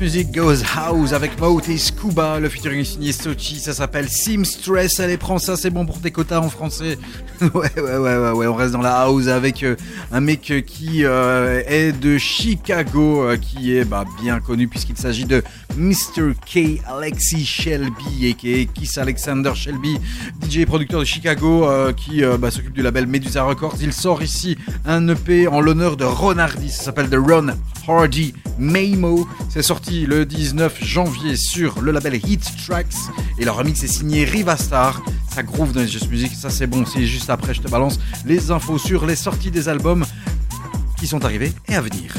E: Music Goes House avec et Scuba. Le featuring signé Sochi. Ça s'appelle Seamstress. Allez, prends ça, c'est bon pour tes quotas en français. ouais, ouais, ouais, ouais, ouais. On reste dans la house avec euh, un mec euh, qui euh, est de Chicago, euh, qui est bah, bien connu puisqu'il s'agit de Mr. K. Alexis Shelby, et Kiss Alexander Shelby, DJ et producteur de Chicago, qui bah, s'occupe du label Medusa Records. Il sort ici un EP en l'honneur de Ron Hardy. Ça s'appelle The Ron Hardy Maymo. C'est sorti le 19 janvier sur le label Hit Tracks et leur remix est signé Rivastar. Ça groove dans les Just Music, ça c'est bon. C'est juste après, je te balance les infos sur les sorties des albums qui sont arrivés et à venir.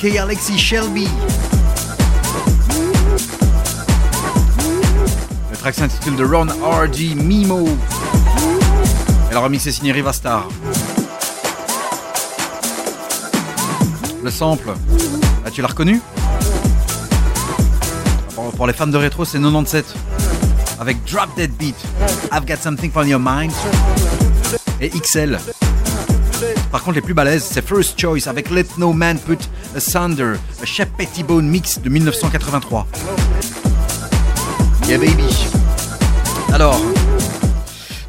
E: S'appelle K. Alexis Shelby. Le track s'intitule The Ron R.D. Mimo. Et le remix est signé Rivastar. Le sample, ah, tu l'as reconnu? Pour, les fans de rétro, c'est 97. Avec Drop Dead Beat, I've Got Something for Your Mind et XL. Par contre, les plus balèzes, c'est First Choice avec Let No Man Put Asunder, a Shep Pettibone mix de 1983. Yeah baby. Alors,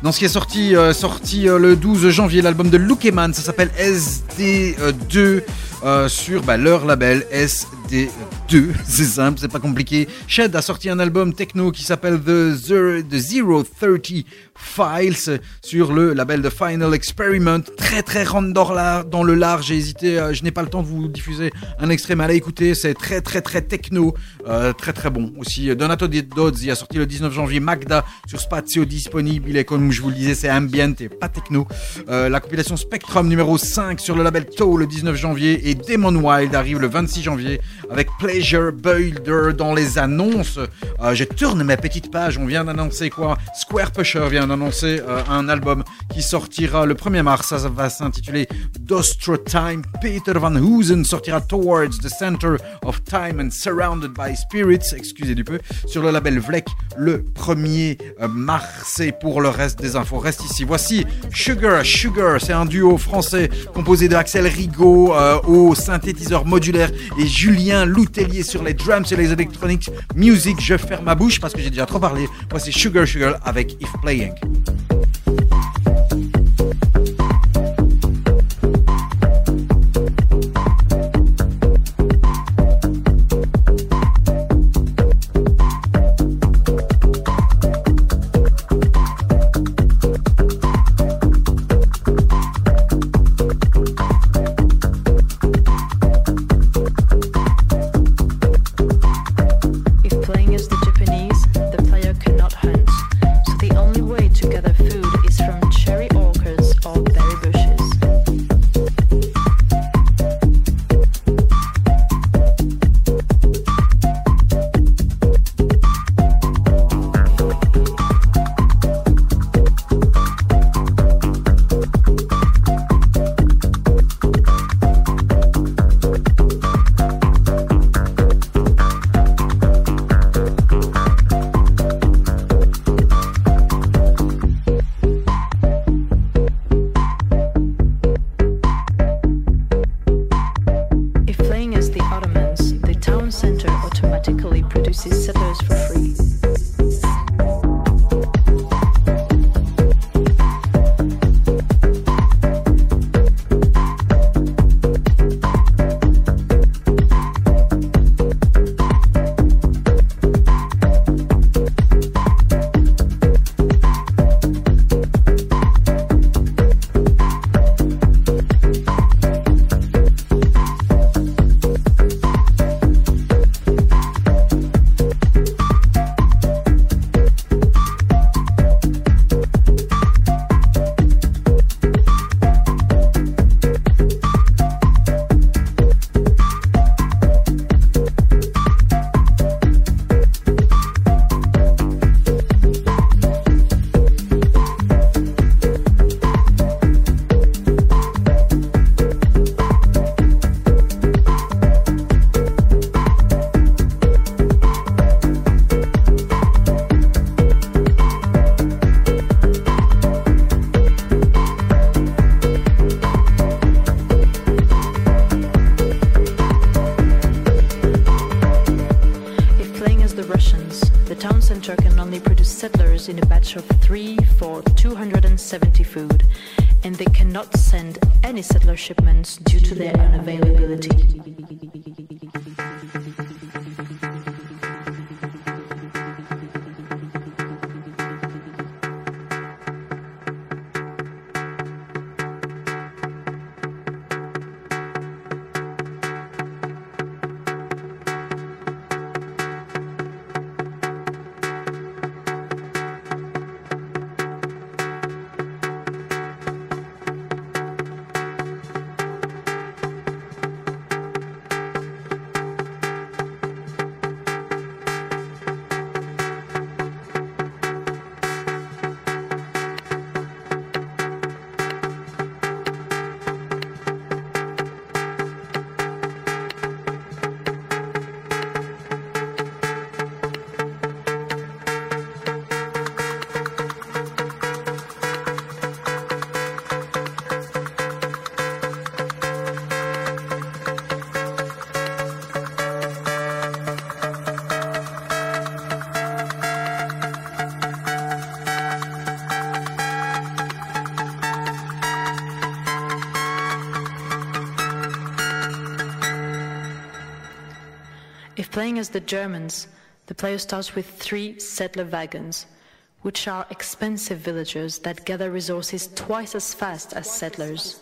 E: dans ce qui est sorti, euh, sorti euh, le 12 janvier, l'album de Lukeman, ça s'appelle SD2 euh, sur bah, leur label SD2. C'est simple, c'est pas compliqué. Shed a sorti un album techno qui s'appelle The, Zero- The 030 Files sur le label de Final Experiment. Très très rentre dans, le large. J'ai hésité, euh, je n'ai pas le temps de vous diffuser un extrait, mais allez c'est très très très techno, euh, très très bon. Aussi, Donato il a sorti le 19 janvier Magda sur Spazio disponible. Est comme je vous le disais, c'est ambient et pas techno. Euh, la compilation Spectrum numéro 5 sur le label Toe le 19 janvier et Demon Wild arrive le 26 janvier avec Pleasure Builder dans les annonces. Euh, je tourne mes petites pages. On vient d'annoncer quoi? Square Pusher vient d'annoncer euh, un album qui sortira le 1er mars. Ça, va s'intituler Dostro Time. Peter Van Hoosen sortira Towards the Center of Time and Surrounded by Spirits, excusez du peu, sur le label Vlek le 1er euh, mars. Et pour le reste des infos, reste ici. Voici Sugar. Sugar, c'est un duo français composé de Axel Rigaud au synthétiseur modulaire et Julien Sur les drums et les electronics music. Je ferme ma bouche parce que j'ai déjà trop parlé. Voici Sugar Sugar avec If Playing.
I: Playing as the Germans, the player starts with three settler wagons, which are expensive villagers that gather resources twice as fast as settlers.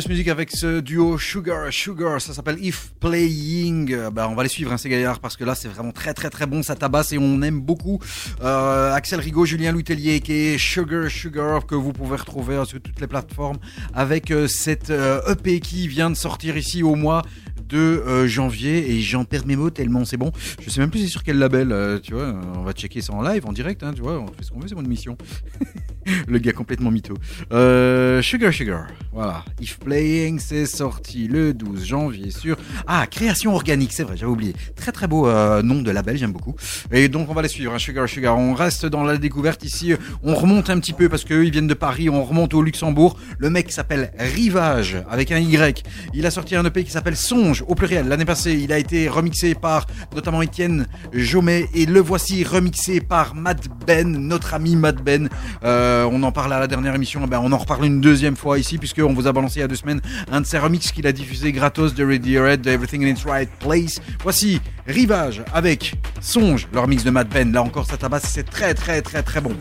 E: Just Music avec ce duo Sugar Sugar, ça s'appelle If Playing. Bah, on va les suivre, hein, ces gaillards, parce que là, c'est vraiment très très très bon, ça tabasse et on aime beaucoup. Euh, Axel Rigaud, Julien Loutellier, qui est Sugar Sugar, que vous pouvez retrouver euh, sur toutes les plateformes, avec euh, cette euh, EP qui vient de sortir ici au mois de euh, janvier et j'en perds mes mots tellement c'est bon. Je sais même plus c'est sur quel label, tu vois. On va checker ça en live, en direct, hein, tu vois. On fait ce qu'on veut, c'est mon émission. Le gars complètement mytho. Euh, Sugar Sugar, voilà. If Playing, c'est sorti le 12 janvier sur ah Création Organique, c'est vrai, j'avais oublié. Très très beau euh, nom de label, j'aime beaucoup. Et donc on va les suivre, hein, Sugar Sugar. On reste dans la découverte ici. On remonte un petit peu parce qu'eux ils viennent de Paris. On remonte au Luxembourg. Le mec s'appelle Rivage avec un Y. Il a sorti un EP qui s'appelle Songe au pluriel. L'année passée, il a été remixé par notamment Étienne Jomet et le voici remixé par Matt Ben, notre ami Matt Ben. Euh, on en parle à la dernière émission. Eh Ben, on en reparle une deuxième fois ici puisque on vous a balancé il y a deux semaines un de ses remixes qu'il a diffusé gratos de Radiohead, de Everything in its Right Place. Voici Rivage avec Songe, le remix de Matt Ben. Là encore, ça tabasse, c'est très très très très bon.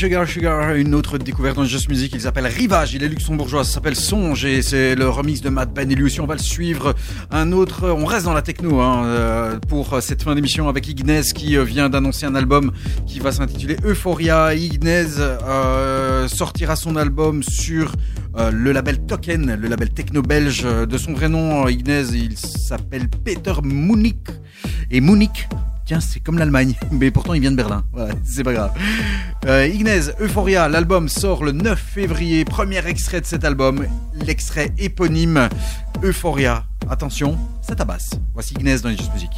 E: Sugar Sugar, une autre découverte dans Just Music, il s'appelle Rivage, il est luxembourgeois, ça s'appelle Songe et c'est le remix de Matt Ben et lui aussi on va le suivre. Un autre, on reste dans la techno hein, euh, pour cette fin d'émission avec Ignez qui euh, vient d'annoncer un album qui va s'intituler Euphoria. Ignez euh, sortira son album sur le label Token, le label techno belge. De son vrai nom, Ignez, il s'appelle Peter Munich. Et Munich, c'est comme l'Allemagne, mais pourtant il vient de Berlin. C'est pas grave. Euh, Euphoria, l'album sort le 9 février. Premier extrait de cet album, l'extrait éponyme Euphoria. Attention, ça tabasse. Voici Ignez dans les Just Music.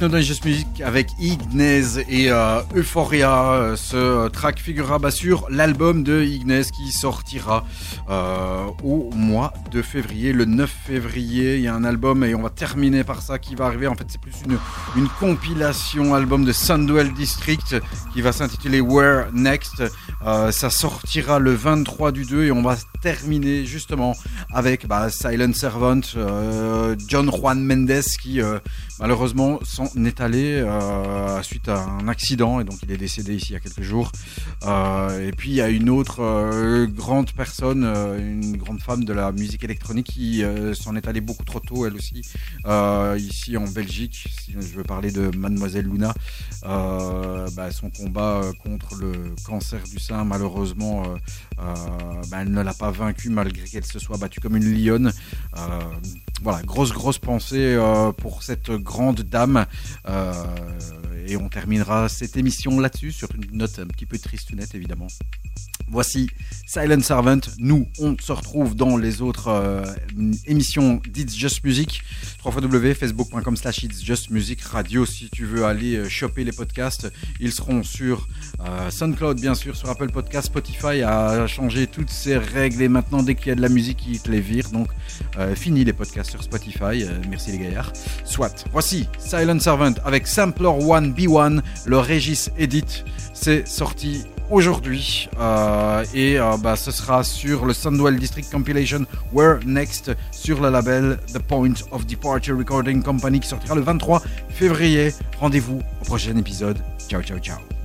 E: Techno Just Music avec Ignez et euh, Euphoria. Euh, Ce track figurera bah, sur l'album de Ignez qui sortira euh, au mois de février, le 9 février. Il y a un album et on va terminer par ça qui va arriver. En fait, c'est plus une, compilation album de Sunduel District qui va s'intituler Where Next. Euh, ça sortira le 23 du 2 et on va terminer justement avec bah, Silent Servant, euh, John Juan Mendes qui euh, malheureusement s'en est allé euh, suite à un accident et donc il est décédé ici il y a quelques jours. Euh, et puis il y a une autre euh, grande personne, euh, une grande femme de la musique électronique qui s'en est allée beaucoup trop tôt elle aussi ici en Belgique. Si je veux parler de Mademoiselle Luna, bah, son combat contre le cancer du sein malheureusement bah, elle ne l'a pas vaincu malgré qu'elle se soit battue comme une lionne. Voilà, grosse grosse pensée euh, pour cette grande dame. Euh, et on terminera cette émission là-dessus sur une note un petit peu triste nette évidemment. Voici Silent Servant. Nous, on se retrouve dans les autres euh, émissions d'It's Just Music. www.facebook.com slash It's Just Music Radio. Si tu veux aller choper les podcasts, ils seront sur SoundCloud, bien sûr, sur Apple Podcast. Spotify a changé toutes ses règles et maintenant, dès qu'il y a de la musique, il te les vire. Donc, fini les podcasts sur Spotify. Euh, merci les gaillards. Soit. Voici Silent Servant avec Sampler One B1, le Régis Edit. C'est sorti aujourd'hui euh, et euh, bah, ce sera sur le Sandwell District Compilation Where Next sur le label The Point of Departure Recording Company qui sortira le 23 février. Rendez-vous au prochain épisode. Ciao ciao ciao.